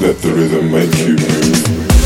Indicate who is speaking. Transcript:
Speaker 1: Let the rhythm make you move.